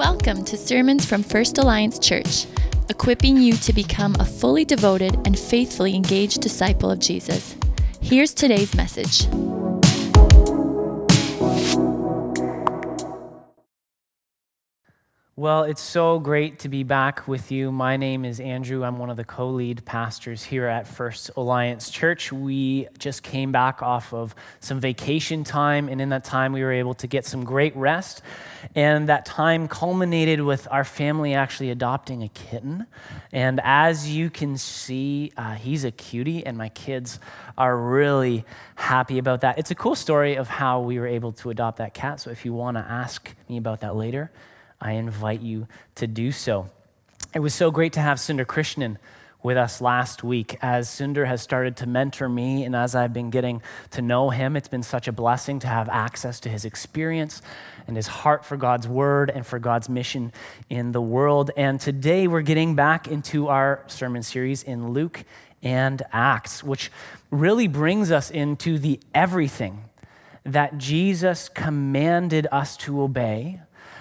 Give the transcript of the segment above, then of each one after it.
Welcome to Sermons from First Alliance Church, equipping you to become a fully devoted and faithfully engaged disciple of Jesus. Here's today's message. Well, it's so great to be back with you. My name is Andrew. I'm one of the co lead pastors here at First Alliance Church. We just came back off of some vacation time, and in that time, we were able to get some great rest. And that time culminated with our family actually adopting a kitten. And as you can see, uh, he's a cutie, and my kids are really happy about that. It's a cool story of how we were able to adopt that cat. So if you want to ask me about that later, I invite you to do so. It was so great to have Sundar Krishnan with us last week. As Sundar has started to mentor me, and as I've been getting to know him, it's been such a blessing to have access to his experience and his heart for God's word and for God's mission in the world. And today we're getting back into our sermon series in Luke and Acts, which really brings us into the everything that Jesus commanded us to obey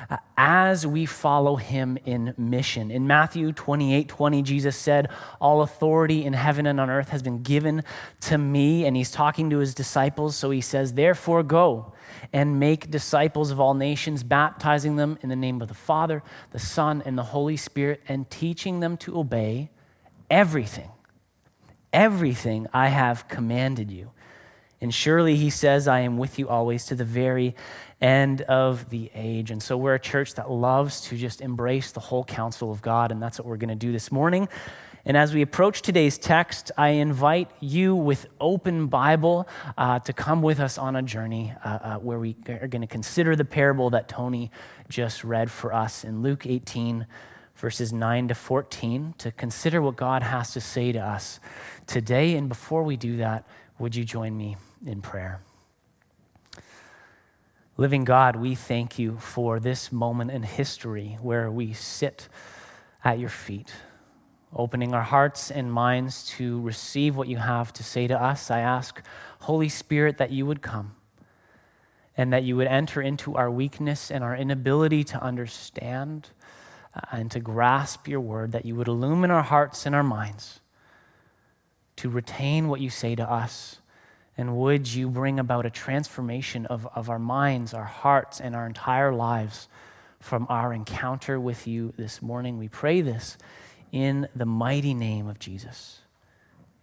Uh, as we follow him in mission. In Matthew 28 20, Jesus said, All authority in heaven and on earth has been given to me. And he's talking to his disciples. So he says, Therefore, go and make disciples of all nations, baptizing them in the name of the Father, the Son, and the Holy Spirit, and teaching them to obey everything, everything I have commanded you. And surely he says, I am with you always to the very end of the age. And so we're a church that loves to just embrace the whole counsel of God, and that's what we're going to do this morning. And as we approach today's text, I invite you with open Bible uh, to come with us on a journey uh, uh, where we are going to consider the parable that Tony just read for us in Luke 18, verses 9 to 14, to consider what God has to say to us today. And before we do that, would you join me in prayer? Living God, we thank you for this moment in history where we sit at your feet, opening our hearts and minds to receive what you have to say to us. I ask, Holy Spirit, that you would come and that you would enter into our weakness and our inability to understand uh, and to grasp your word, that you would illumine our hearts and our minds to retain what you say to us and would you bring about a transformation of, of our minds, our hearts, and our entire lives from our encounter with you this morning? We pray this in the mighty name of Jesus.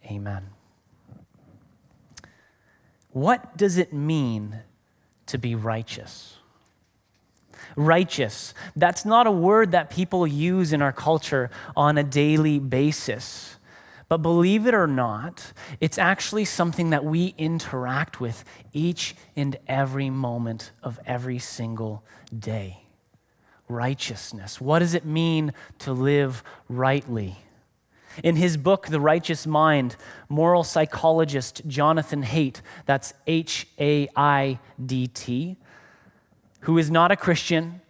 Amen. What does it mean to be righteous? Righteous, that's not a word that people use in our culture on a daily basis. But believe it or not, it's actually something that we interact with each and every moment of every single day. Righteousness. What does it mean to live rightly? In his book, The Righteous Mind, moral psychologist Jonathan Haidt, that's H A I D T, who is not a Christian,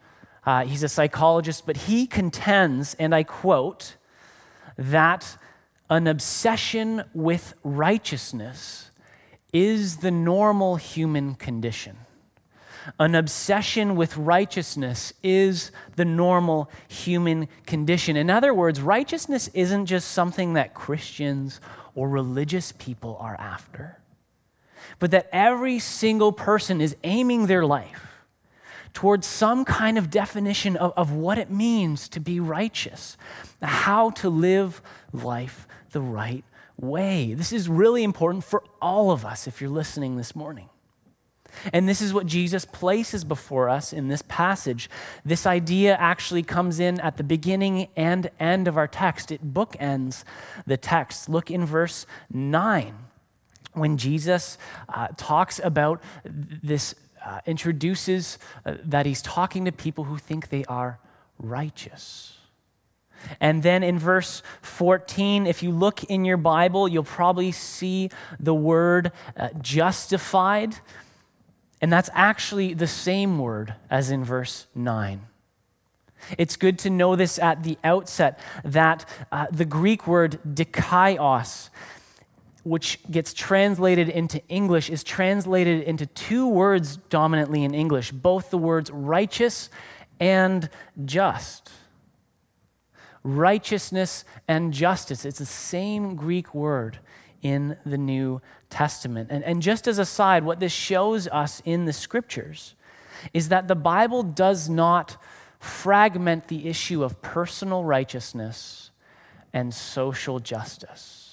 uh, he's a psychologist, but he contends, and I quote, that an obsession with righteousness is the normal human condition. An obsession with righteousness is the normal human condition. In other words, righteousness isn't just something that Christians or religious people are after, but that every single person is aiming their life towards some kind of definition of, of what it means to be righteous, how to live life the right way. This is really important for all of us if you're listening this morning. And this is what Jesus places before us in this passage. This idea actually comes in at the beginning and end of our text. It bookends the text. Look in verse 9 when Jesus uh, talks about this, uh, introduces uh, that he's talking to people who think they are righteous. And then in verse 14, if you look in your Bible, you'll probably see the word uh, justified. And that's actually the same word as in verse 9. It's good to know this at the outset that uh, the Greek word dikaios, which gets translated into English, is translated into two words dominantly in English, both the words righteous and just. Righteousness and justice. It's the same Greek word in the New Testament. And, and just as a side, what this shows us in the scriptures is that the Bible does not fragment the issue of personal righteousness and social justice.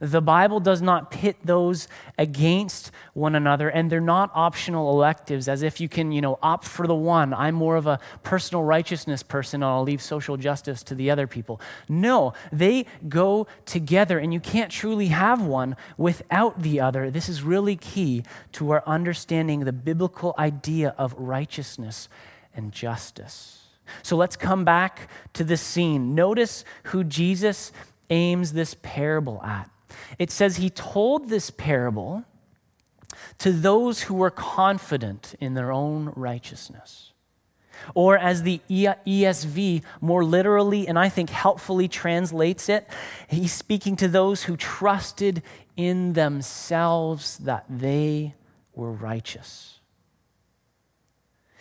The Bible does not pit those against one another, and they're not optional electives as if you can, you know, opt for the one. I'm more of a personal righteousness person, and I'll leave social justice to the other people. No, they go together, and you can't truly have one without the other. This is really key to our understanding the biblical idea of righteousness and justice. So let's come back to the scene. Notice who Jesus aims this parable at. It says he told this parable to those who were confident in their own righteousness. Or, as the ESV more literally and I think helpfully translates it, he's speaking to those who trusted in themselves that they were righteous.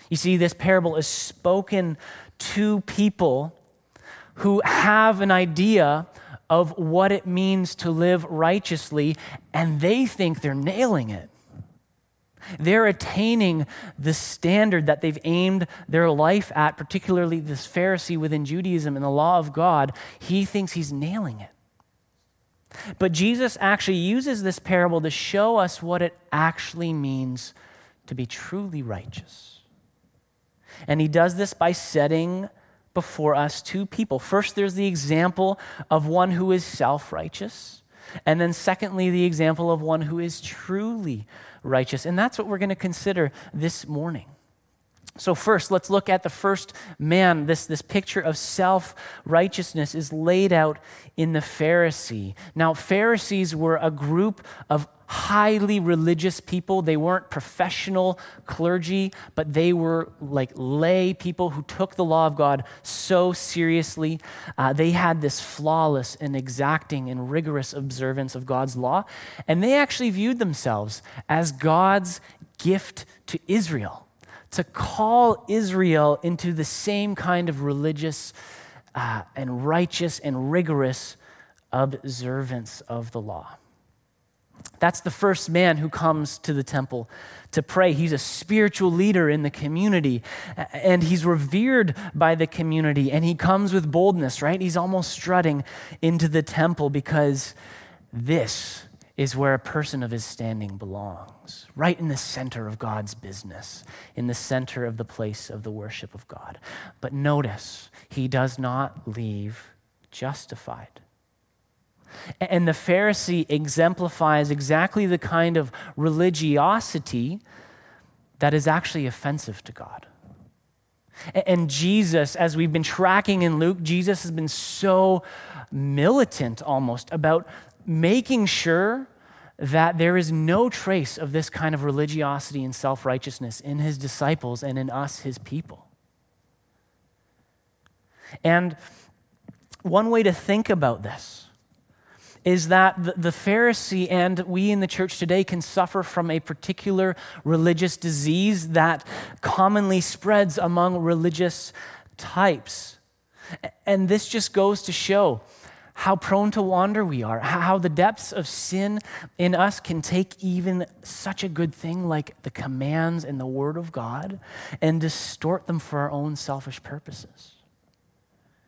You see, this parable is spoken to people who have an idea of what it means to live righteously, and they think they're nailing it. They're attaining the standard that they've aimed their life at, particularly this Pharisee within Judaism and the law of God. He thinks he's nailing it. But Jesus actually uses this parable to show us what it actually means to be truly righteous. And he does this by setting before us two people. First, there's the example of one who is self righteous. And then, secondly, the example of one who is truly righteous. And that's what we're going to consider this morning. So, first, let's look at the first man. This, this picture of self righteousness is laid out in the Pharisee. Now, Pharisees were a group of highly religious people. They weren't professional clergy, but they were like lay people who took the law of God so seriously. Uh, they had this flawless and exacting and rigorous observance of God's law. And they actually viewed themselves as God's gift to Israel, to call Israel into the same kind of religious uh, and righteous and rigorous observance of the law. That's the first man who comes to the temple to pray. He's a spiritual leader in the community and he's revered by the community and he comes with boldness, right? He's almost strutting into the temple because this is where a person of his standing belongs, right in the center of God's business, in the center of the place of the worship of God. But notice, he does not leave justified. And the Pharisee exemplifies exactly the kind of religiosity that is actually offensive to God. And Jesus, as we've been tracking in Luke, Jesus has been so militant almost about making sure that there is no trace of this kind of religiosity and self righteousness in his disciples and in us, his people. And one way to think about this is that the Pharisee and we in the church today can suffer from a particular religious disease that commonly spreads among religious types. And this just goes to show how prone to wander we are, how the depths of sin in us can take even such a good thing like the commands and the Word of God and distort them for our own selfish purposes.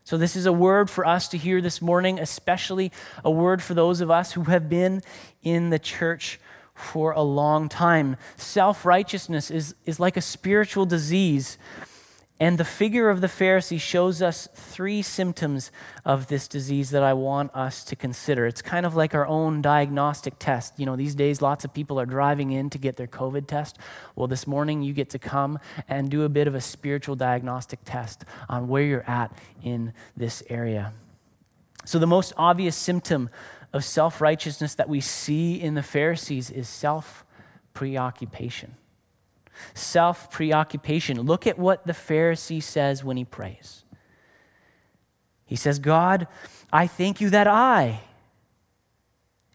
So, this is a word for us to hear this morning, especially a word for those of us who have been in the church for a long time. Self righteousness is, is like a spiritual disease and the figure of the Pharisee shows us three symptoms of this disease that I want us to consider. It's kind of like our own diagnostic test. You know, these days lots of people are driving in to get their COVID test. Well, this morning you get to come and do a bit of a spiritual diagnostic test on where you're at in this area. So, the most obvious symptom of self righteousness that we see in the Pharisees is self preoccupation self preoccupation. Look at what the Pharisee says when he prays. He says, God, I thank you that I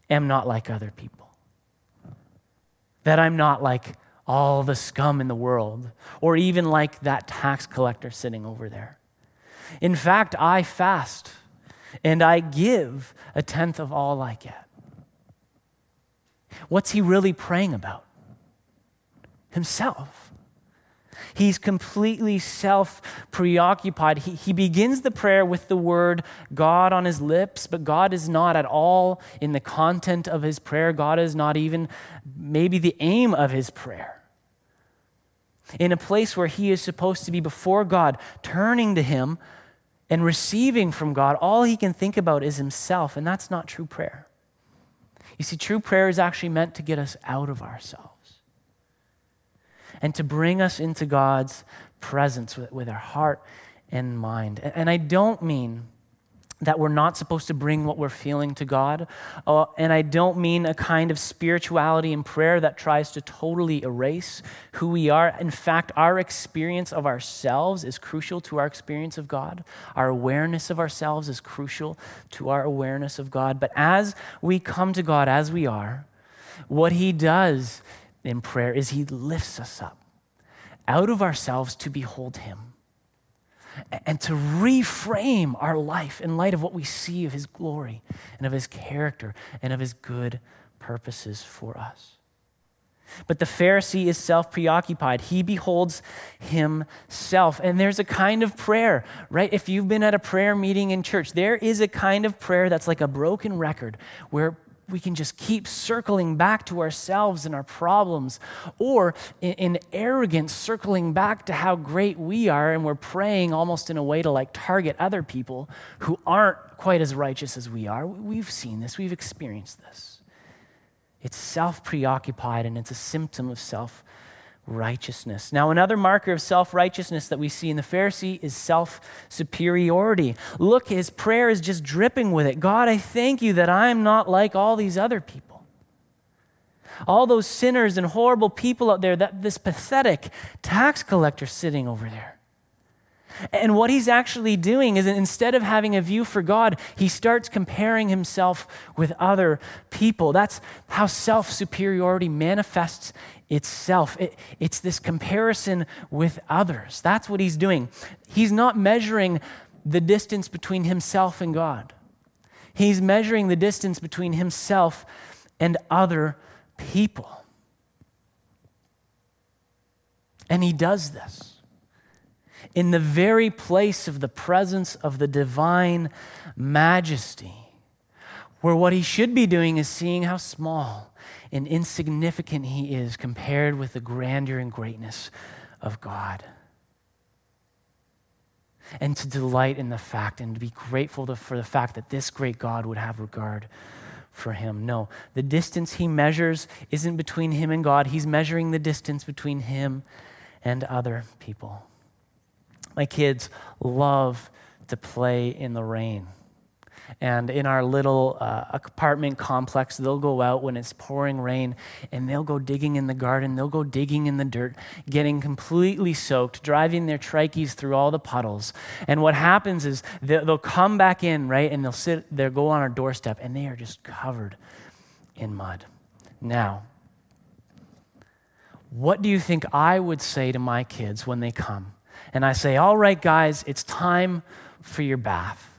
am not like other people, that I'm not like all the scum in the world, or even like that tax collector sitting over there. In fact, I fast and I give a tenth of all I get. What's he really praying about? Himself. He's completely self preoccupied. He, he begins the prayer with the word God on his lips, but God is not at all in the content of his prayer. God is not even maybe the aim of his prayer. In a place where he is supposed to be before God, turning to him and receiving from God, all he can think about is himself, and that's not true prayer. You see, true prayer is actually meant to get us out of ourselves and to bring us into God's presence with, with our heart and mind. And I don't mean that we're not supposed to bring what we're feeling to God. Uh, and I don't mean a kind of spirituality and prayer that tries to totally erase who we are. In fact, our experience of ourselves is crucial to our experience of God. Our awareness of ourselves is crucial to our awareness of God. But as we come to God as we are, what He does in prayer is He lifts us up out of ourselves to behold Him and to reframe our life in light of what we see of His glory and of His character and of His good purposes for us. But the Pharisee is self preoccupied. He beholds himself. And there's a kind of prayer, right? If you've been at a prayer meeting in church, there is a kind of prayer that's like a broken record where we can just keep circling back to ourselves and our problems, or in, in, arrogance, circling back to how great we are, and we're praying almost in a way to like target other people who aren't quite as righteous as we are. We've seen this, we've experienced this. It's self preoccupied and it's a symptom of self righteousness. Now, another marker of self righteousness that we see in the Pharisee is self superiority. Look, his prayer is just dripping with it. God, I thank you that I'm not like all these other people. All those sinners and horrible people out there, that this pathetic tax collector sitting over there. And what he's actually doing is instead of having a view for God, he starts comparing himself with other people. That's how self superiority manifests itself. It, it's this comparison with others. That's what he's doing. He's not measuring the distance between himself and God, he's measuring the distance between himself and other people. And he does this in the very place of the presence of the divine majesty, where what he should be doing is seeing how small and insignificant he is compared with the grandeur and greatness of God. And to delight in the fact and to be grateful to, for the fact that this great God would have regard for him. No, the distance he measures isn't between him and God, he's measuring the distance between him and other people. My kids love to play in the rain. And in our little uh, apartment complex, they'll go out when it's pouring rain and they'll go digging in the garden. They'll go digging in the dirt, getting completely soaked, driving their trikeys through all the puddles. And what happens is they'll come back in, right? And they'll sit, they'll go on our doorstep and they are just covered in mud. Now, what do you think I would say to my kids when they come? And I say, All right, guys, it's time for your bath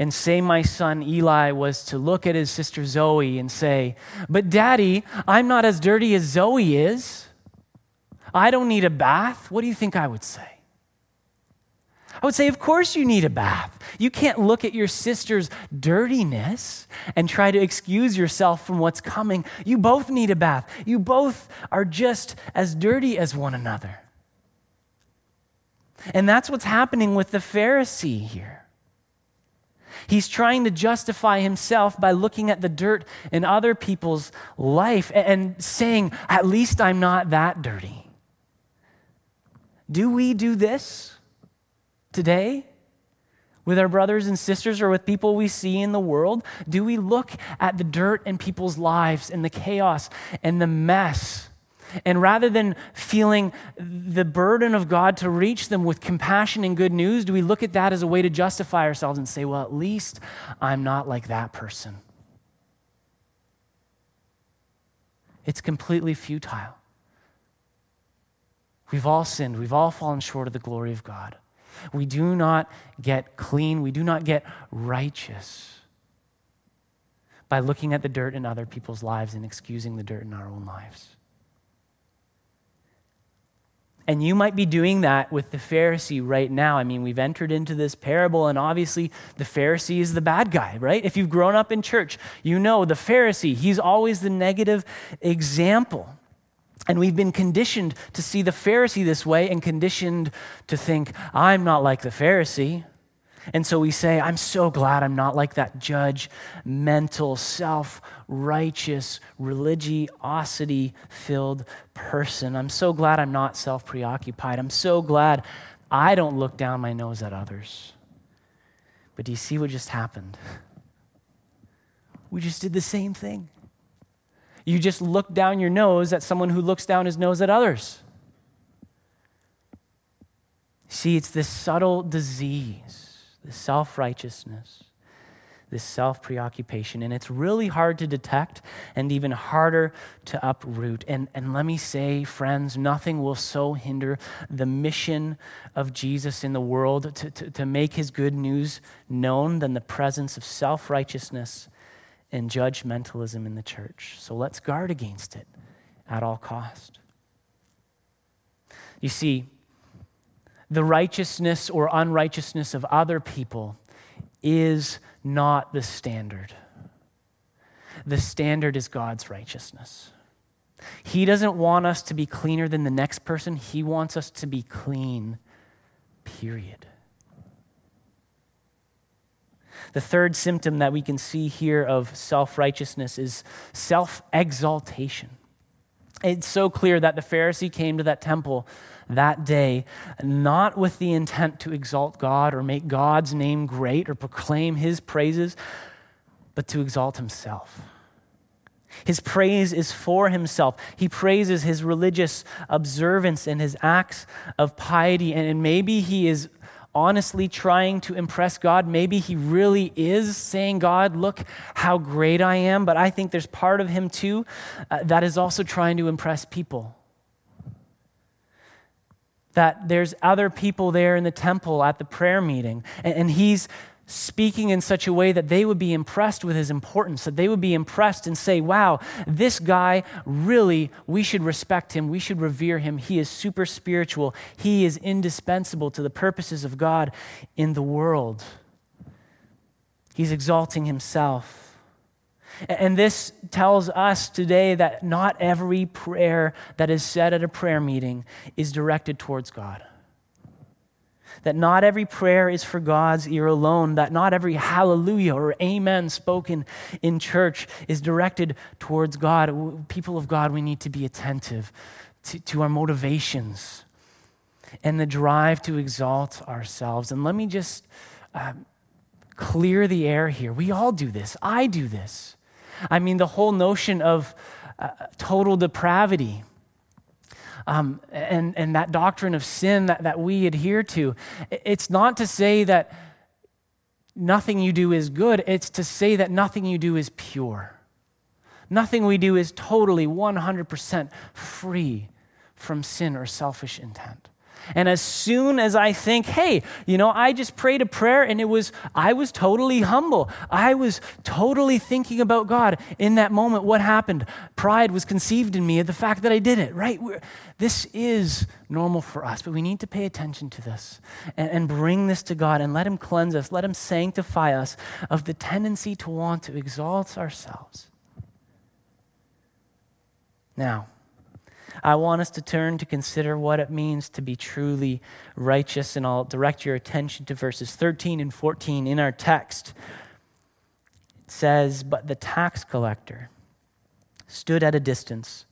and say my son Eli was to look at his sister Zoe and say, But daddy, I'm not as dirty as Zoe is. I don't need a bath. What do you think I would say? I would say, Of course, you need a bath. You can't look at your sister's dirtiness and try to excuse yourself from what's coming. You both need a bath. You both are just as dirty as one another. And that's what's happening with the Pharisee here. He's trying to justify himself by looking at the dirt in other people's life and saying, at least I'm not that dirty. Do we do this today? With our brothers and sisters or with people we see in the world? Do we look at the dirt in people's lives and the chaos and the mess and rather than feeling the burden of God to reach them with compassion and good news, do we look at that as a way to justify ourselves and say, well, at least I'm not like that person? It's completely futile. We've all sinned. We've all fallen short of the glory of God. We do not get clean. We do not get righteous by looking at the dirt in other people's lives and excusing the dirt in our own lives. And you might be doing that with the Pharisee right now. I mean, we've entered into this parable, and obviously the Pharisee is the bad guy, right? If you've grown up in church, you know the Pharisee, he's always the negative example. And we've been conditioned to see the Pharisee this way and conditioned to think, I'm not like the Pharisee. And so we say, I'm so glad I'm not like that judge, mental, self righteous, religiosity filled person. I'm so glad I'm not self preoccupied. I'm so glad I don't look down my nose at others. But do you see what just happened? We just did the same thing. You just look down your nose at someone who looks down his nose at others. See, it's this subtle disease, this self righteousness, this self preoccupation, and it's really hard to detect and even harder to uproot. And, and let me say, friends, nothing will so hinder the mission of Jesus in the world to, to, to make his good news known than the presence of self righteousness and judgmentalism in the church. So let's guard against it at all cost. You see, the righteousness or unrighteousness of other people is not the standard. The standard is God's righteousness. He doesn't want us to be cleaner than the next person, He wants us to be clean, period. The third symptom that we can see here of self righteousness is self exaltation. It's so clear that the Pharisee came to that temple that day not with the intent to exalt God or make God's name great or proclaim his praises, but to exalt himself. His praise is for himself. He praises his religious observance and his acts of piety. And maybe he is honestly trying to impress God. Maybe he really is saying, God, look how great I am. But I think there's part of him too uh, that is also trying to impress people. That there's other people there in the temple at the prayer meeting, and, and he's speaking in such a way that they would be impressed with his importance, that they would be impressed and say, wow, this guy really, we should respect him, we should revere him. He is super spiritual, he is indispensable to the purposes of God in the world. He's exalting himself. And this tells us today that not every prayer that is said at a prayer meeting is directed towards God that not every prayer is for God's ear alone, that not every hallelujah or amen spoken in church is directed towards God. People of God, we need to be attentive to, to our motivations and the drive to exalt ourselves. And let me just uh, clear the air here. We all do this, I do this. I mean, the whole notion of uh, total depravity um, and, and that doctrine of sin that, that we adhere to. It's not to say that nothing you do is good, it's to say that nothing you do is pure. Nothing we do is totally 100% free from sin or selfish intent. And as soon as I think, hey, you know, I just prayed a prayer and it was, I was totally humble. I was totally thinking about God in that moment. What happened? Pride was conceived in me at the fact that I did it, right? We're, this is normal for us, but we need to pay attention to this and, and bring this to God and let Him cleanse us, let Him sanctify us of the tendency to want to exalt ourselves. Now, I want us to turn to consider what it means to be truly righteous, and I'll direct your attention to verses 13 and 14 in our text. It says, But the tax collector stood at a distance.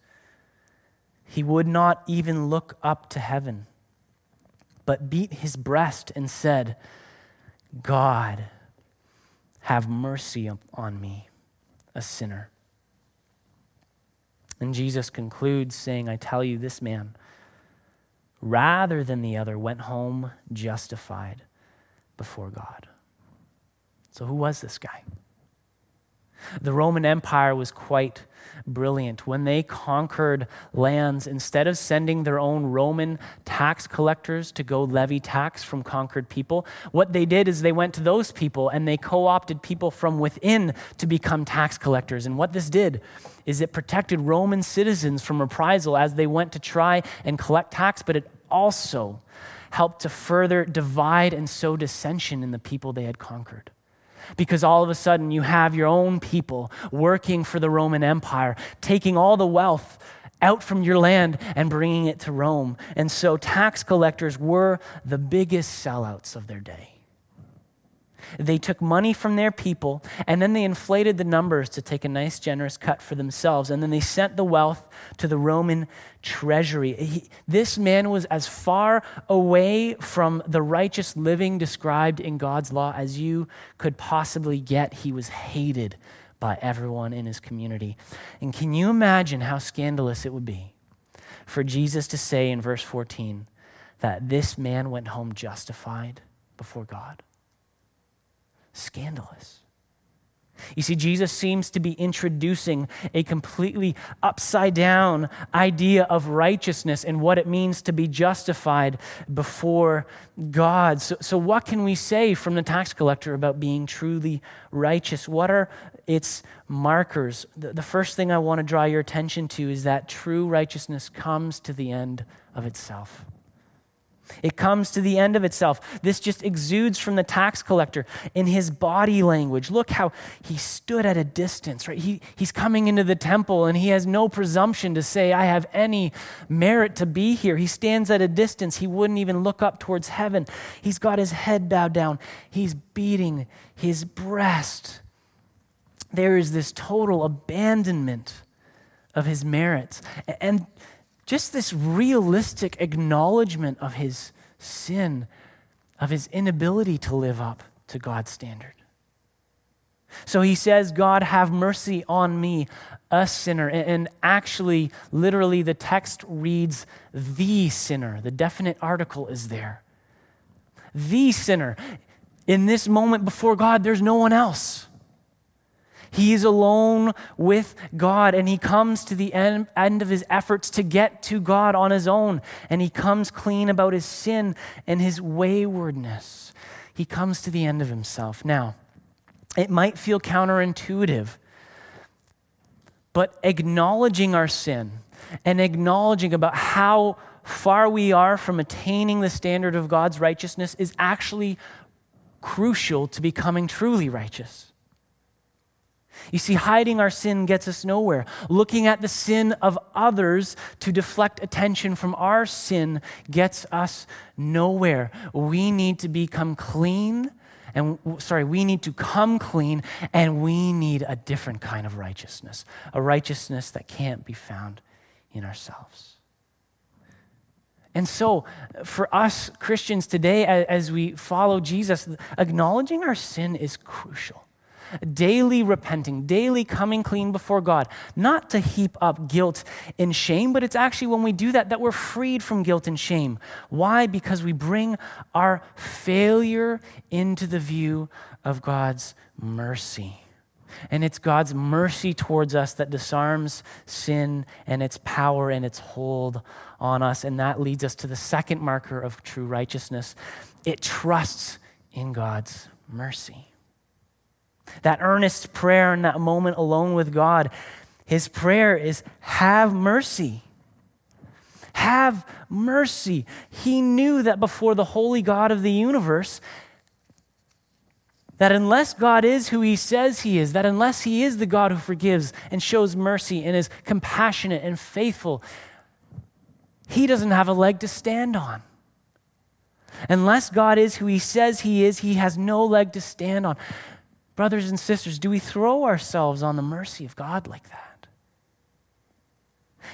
He would not even look up to heaven, but beat his breast and said, God, have mercy on me, a sinner. And Jesus concludes saying, I tell you, this man, rather than the other, went home justified before God. So, who was this guy? The Roman Empire was quite brilliant. When they conquered lands, instead of sending their own Roman tax collectors to go levy tax from conquered people, what they did is they went to those people and they co opted people from within to become tax collectors. And what this did is it protected Roman citizens from reprisal as they went to try and collect tax, but it also helped to further divide and sow dissension in the people they had conquered because all of a sudden you have your own people working for the Roman Empire, taking all the wealth out from your land and bringing it to Rome. And so tax collectors were the biggest sellouts of their day. They took money from their people and then they inflated the numbers to take a nice, generous cut for themselves. And then they sent the wealth to the Roman treasury. He, this man was as far away from the righteous living described in God's law as you could possibly get. He was hated by everyone in his community. And can you imagine how scandalous it would be for Jesus to say in verse 14 that this man went home justified before God? Scandalous. You see, Jesus seems to be introducing a completely upside down idea of righteousness and what it means to be justified before God. So, so, what can we say from the tax collector about being truly righteous? What are its markers? The, the first thing I want to draw your attention to is that true righteousness comes to the end of itself. It comes to the end of itself. This just exudes from the tax collector in his body language. Look how he stood at a distance, right? He, he's coming into the temple and he has no presumption to say, I have any merit to be here. He stands at a distance. He wouldn't even look up towards heaven. He's got his head bowed down, he's beating his breast. There is this total abandonment of his merits. And just this realistic acknowledgement of his sin, of his inability to live up to God's standard. So he says, God, have mercy on me, a sinner. And actually, literally, the text reads, the sinner. The definite article is there. The sinner. In this moment before God, there's no one else. He's alone with God and he comes to the end, end, of his efforts to get to God on his own. And he comes clean about his sin and his waywardness. He comes to the end of himself. Now, it might feel counterintuitive, but acknowledging our sin and acknowledging about how far we are from attaining the standard of God's righteousness is actually crucial to becoming truly righteous. You see, hiding our sin gets us nowhere. Looking at the sin of others to deflect attention from our sin gets us nowhere. We need to become clean, and sorry, we need to come clean, and we need a different kind of righteousness, a righteousness that can't be found in ourselves. And so, for us Christians today, as we follow Jesus, acknowledging our sin is crucial daily repenting, daily coming clean before God, not to heap up guilt and shame, but it's actually when we do that that we're freed from guilt and shame. Why? Because we bring our failure into the view of God's mercy. And it's God's mercy towards us that disarms sin and its power and its hold on us. And that leads us to the second marker of true righteousness it trusts in God's mercy. That earnest prayer in that moment alone with God, his prayer is, Have mercy. Have mercy. He knew that before the holy God of the universe, that unless God is who he says he is, that unless he is the God who forgives and shows mercy and is compassionate and faithful, he doesn't have a leg to stand on. Unless God is who he says he is, he has no leg to stand on. Brothers and sisters, do we throw ourselves on the mercy of God like that?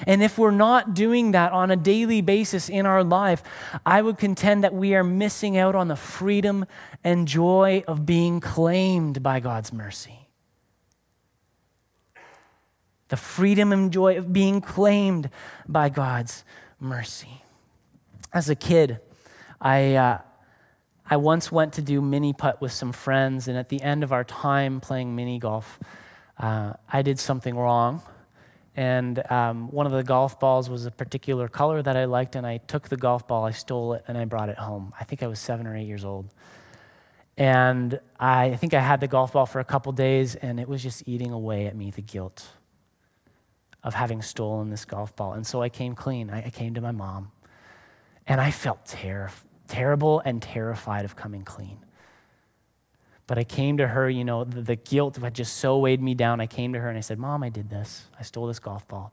And if we're not doing that on a daily basis in our life, I would contend that we are missing out on the freedom and joy of being claimed by God's mercy. The freedom and joy of being claimed by God's mercy. As a kid, I. Uh, I once went to do mini putt with some friends, and at the end of our time playing mini golf, uh, I did something wrong. And um, one of the golf balls was a particular color that I liked, and I took the golf ball, I stole it, and I brought it home. I think I was seven or eight years old. And I think I had the golf ball for a couple days, and it was just eating away at me the guilt of having stolen this golf ball. And so I came clean. I, I came to my mom, and I felt ter- terrible and terrified of coming clean. But I came to her, you know, the, the guilt had just so weighed me down. I came to her and I said, Mom, I did this. I stole this golf ball.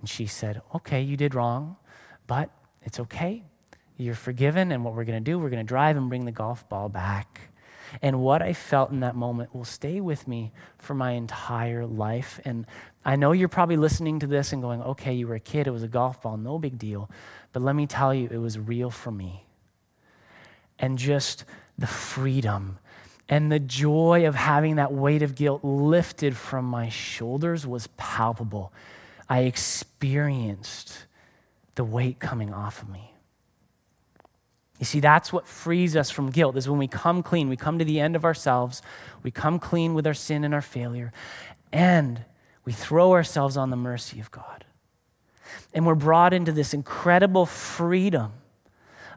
And she said, Okay, you did wrong, but it's okay. You're forgiven. And what we're going to do, we're going to drive and bring the golf ball back. And what I felt in that moment will stay with me for my entire life. And I know you're probably listening to this and going, okay, you were a kid, it was a golf ball, no big deal. But let me tell you, it was real for me. And just the freedom and the joy of having that weight of guilt lifted from my shoulders was palpable. I experienced the weight coming off of me. You see, that's what frees us from guilt, is when we come clean. We come to the end of ourselves, we come clean with our sin and our failure, and we throw ourselves on the mercy of God. And we're brought into this incredible freedom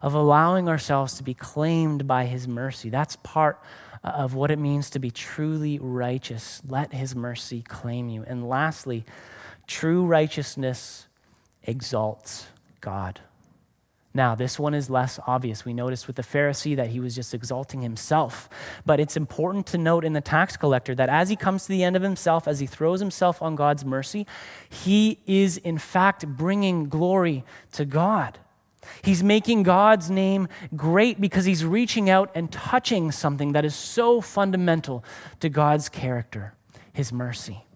of allowing ourselves to be claimed by His mercy. That's part of what it means to be truly righteous. Let his mercy claim you. And lastly, true righteousness exalts God. Now, this one is less obvious. We noticed with the Pharisee that he was just exalting himself. But it's important to note in the tax collector that as he comes to the end of himself, as he throws himself on God's mercy, he is in fact bringing glory to God. He's making God's name great because he's reaching out and touching something that is so fundamental to God's character his mercy.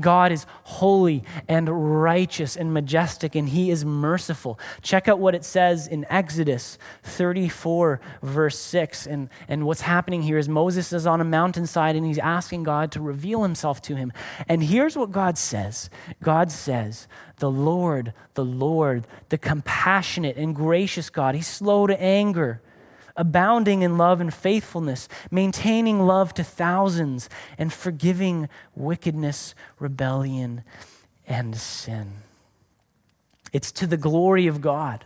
God is holy and righteous and majestic, and He is merciful. Check out what it says in Exodus 34, verse 6. And, and what's happening here is Moses is on a mountainside and he's asking God to reveal Himself to him. And here's what God says God says, The Lord, the Lord, the compassionate and gracious God, He's slow to anger abounding in love and faithfulness, maintaining love to thousands, and forgiving wickedness, rebellion, and sin. It's to the glory of God.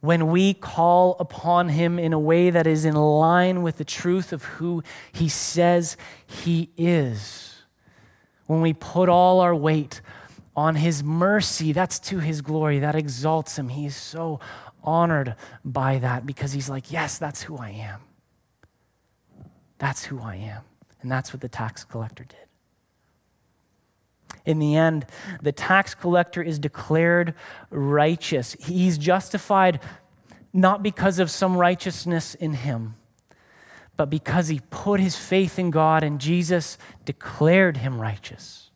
When we call upon Him in a way that is in line with the truth of who He says He is, when we put all our weight on His mercy, that's to His glory, that exalts Him. He is so honored by that because he's like, yes, that's who I am. That's who I am. And that's what the tax collector did. In the end, the tax collector is declared righteous. He's justified not because of some righteousness in him, but because he put his faith in God and Jesus declared him righteous.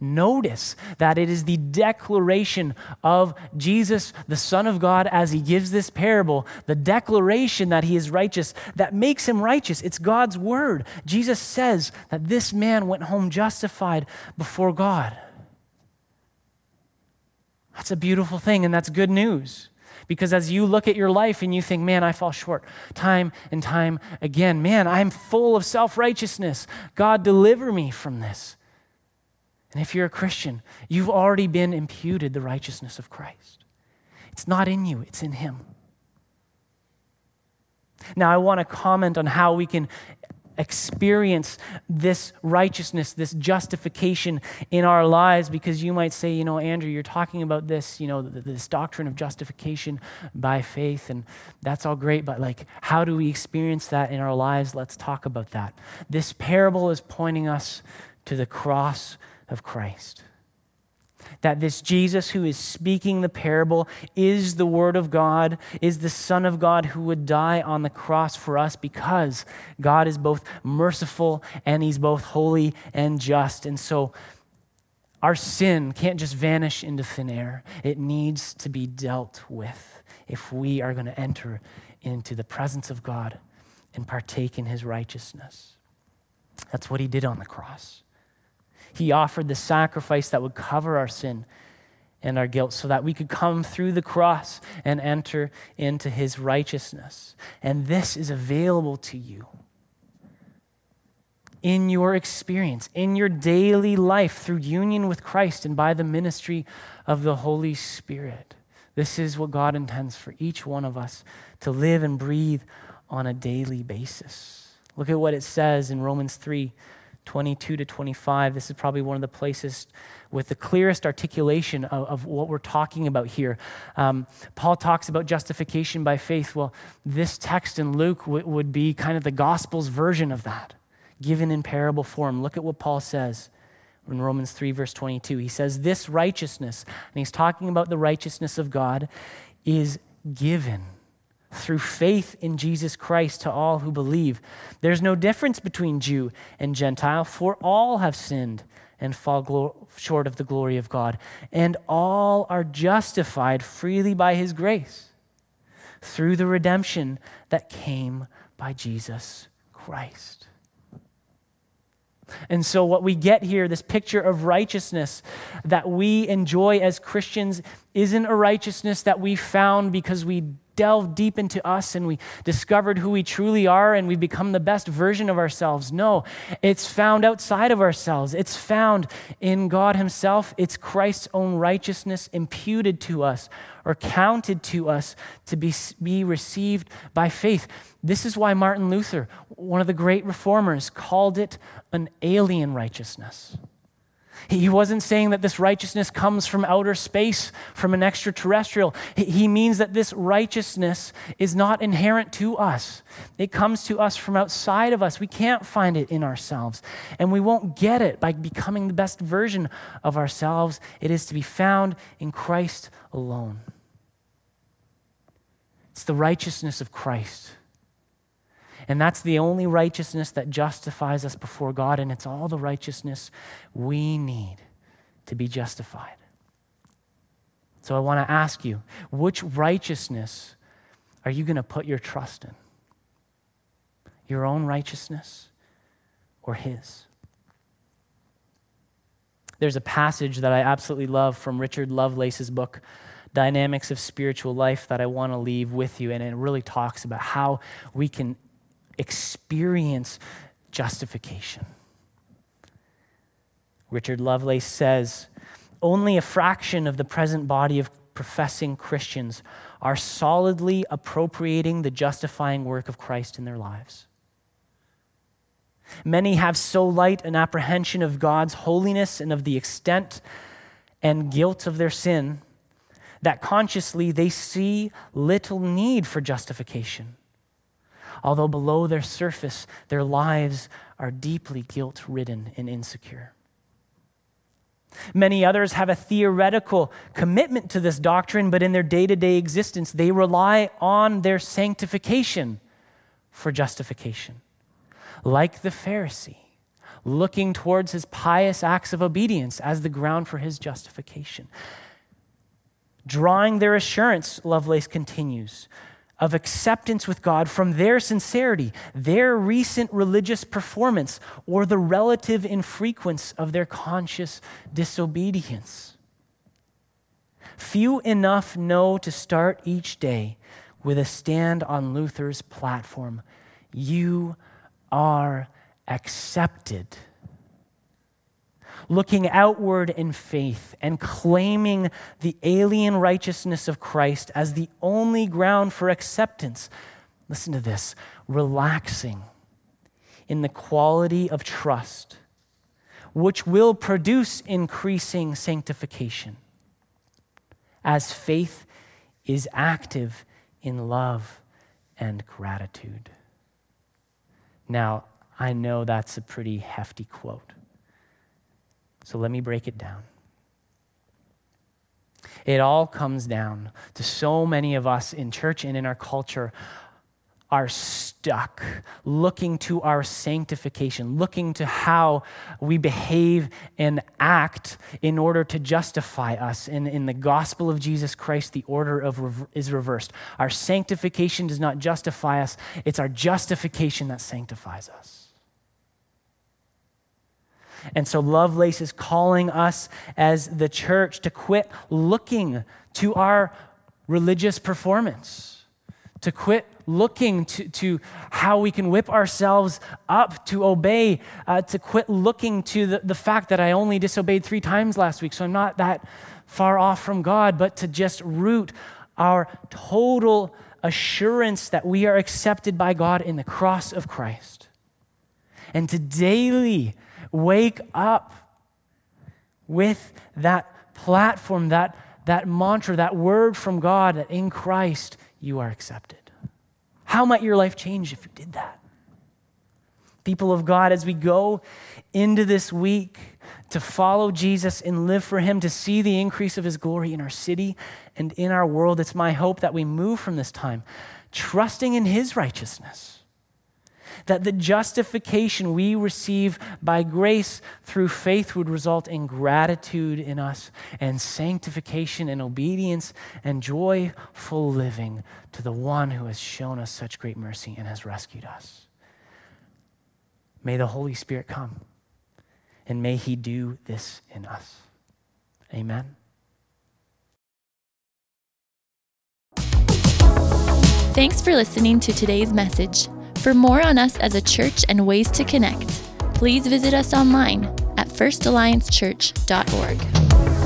Notice that it is the declaration of Jesus, the Son of God, as he gives this parable, the declaration that he is righteous, that makes him righteous. It's God's word. Jesus says that this man went home justified before God. That's a beautiful thing, and that's good news. Because as you look at your life and you think, man, I fall short time and time again, man, I'm full of self righteousness. God, deliver me from this. And if you're a Christian, you've already been imputed the righteousness of Christ. It's not in you, it's in Him. Now, I want to comment on how we can experience this righteousness, this justification in our lives, because you might say, you know, Andrew, you're talking about this, you know, this doctrine of justification by faith, and that's all great, but like, how do we experience that in our lives? Let's talk about that. This parable is pointing us to the cross of Christ. That this Jesus who is speaking the parable is the Word of God, is the Son of God who would die on the cross for us because God is both merciful and He's both holy and just. And so our sin can't just vanish into thin air, it needs to be dealt with if we are going to enter into the presence of God and partake in His righteousness. That's what He did on the cross. He offered the sacrifice that would cover our sin and our guilt so that we could come through the cross and enter into his righteousness. And this is available to you. in your experience, in your daily life through union with Christ and by the ministry of the Holy Spirit. This is what God intends for each one of us to live and breathe on a daily basis. Look at what it says in Romans 3 22 to 25. This is probably one of the places with the clearest articulation of, of what we're talking about here. Um, Paul talks about justification by faith. Well, this text in Luke w- would be kind of the gospel's version of that, given in parable form. Look at what Paul says in Romans 3, verse 22. He says, This righteousness, and he's talking about the righteousness of God, is given through faith in Jesus Christ to all who believe. There's no difference between Jew and Gentile, for all have sinned and fall glo- short of the glory of God. And all are justified freely by his grace through the redemption that came by Jesus Christ. And so, what we get here, this picture of righteousness that we enjoy as Christians, isn't a righteousness that we found because we delved deep into us and we discovered who we truly are and we become the best version of ourselves. No, it's found outside of ourselves. It's found in God Himself. It's Christ's own righteousness imputed to us or counted to us to be, be received by faith. This is why Martin Luther, one of the great reformers, called it an alien righteousness. He wasn't saying that this righteousness comes from outer space, from an extraterrestrial. He means that this righteousness is not inherent to us. It comes to us from outside of us. We can't find it in ourselves. And we won't get it by becoming the best version of ourselves. It is to be found in Christ alone. It's the righteousness of Christ. And that's the only righteousness that justifies us before God, and it's all the righteousness we need to be justified. So I want to ask you which righteousness are you going to put your trust in? Your own righteousness or His? There's a passage that I absolutely love from Richard Lovelace's book, Dynamics of Spiritual Life, that I want to leave with you. And it really talks about how we can experience justification. Richard Lovelace says only a fraction of the present body of professing Christians are solidly appropriating the justifying work of Christ in their lives. Many have so light an apprehension of God's holiness and of the extent and guilt of their sin that consciously they see little need for justification although below their surface, their lives are deeply guilt ridden and insecure. Many others have a theoretical commitment to this doctrine, but in their day to day existence, they rely on their sanctification for justification. Like the Pharisee, looking towards his pious acts of obedience as the ground for his justification. Drawing their assurance, Lovelace continues, of acceptance with God from their sincerity, their recent religious performance, or the relative infrequence of their conscious disobedience. Few enough know to start each day with a stand on Luther's platform. You are accepted looking outward in faith and claiming the alien righteousness of Christ as the only ground for acceptance. Listen to this relaxing in the quality of trust, which will produce increasing sanctification as faith is active in love and gratitude. Now, I know that's a pretty hefty quote. So let me break it down. It all comes down to so many of us in church and in our culture are stuck looking to our sanctification, looking to how we behave and act in order to justify us. And in the gospel of Jesus Christ, the order of is reversed. Our sanctification does not justify us, it's our justification that sanctifies us. And so Lovelace is calling us as the church to quit looking to our religious performance, to quit looking to, to how we can whip ourselves up to obey, uh, to quit looking to the, the fact that I only disobeyed three times last week, so I'm not that far off from God, but to just root our total assurance that we are accepted by God in the cross of Christ. And to daily wake up with that platform, that, that mantra, that word from God that in Christ you are accepted. How might your life change if you did that? People of God, as we go into this week to follow Jesus and live for Him, to see the increase of His glory in our city and in our world, it's my hope that we move from this time trusting in His righteousness that the justification we receive by grace through faith would result in gratitude in us and sanctification and obedience and joyful living to the one who has shown us such great mercy and has rescued us. May the Holy Spirit come and may he do this in us. Amen. Thanks for listening to today's message. For more on us as a church and ways to connect, please visit us online at firstalliancechurch.org.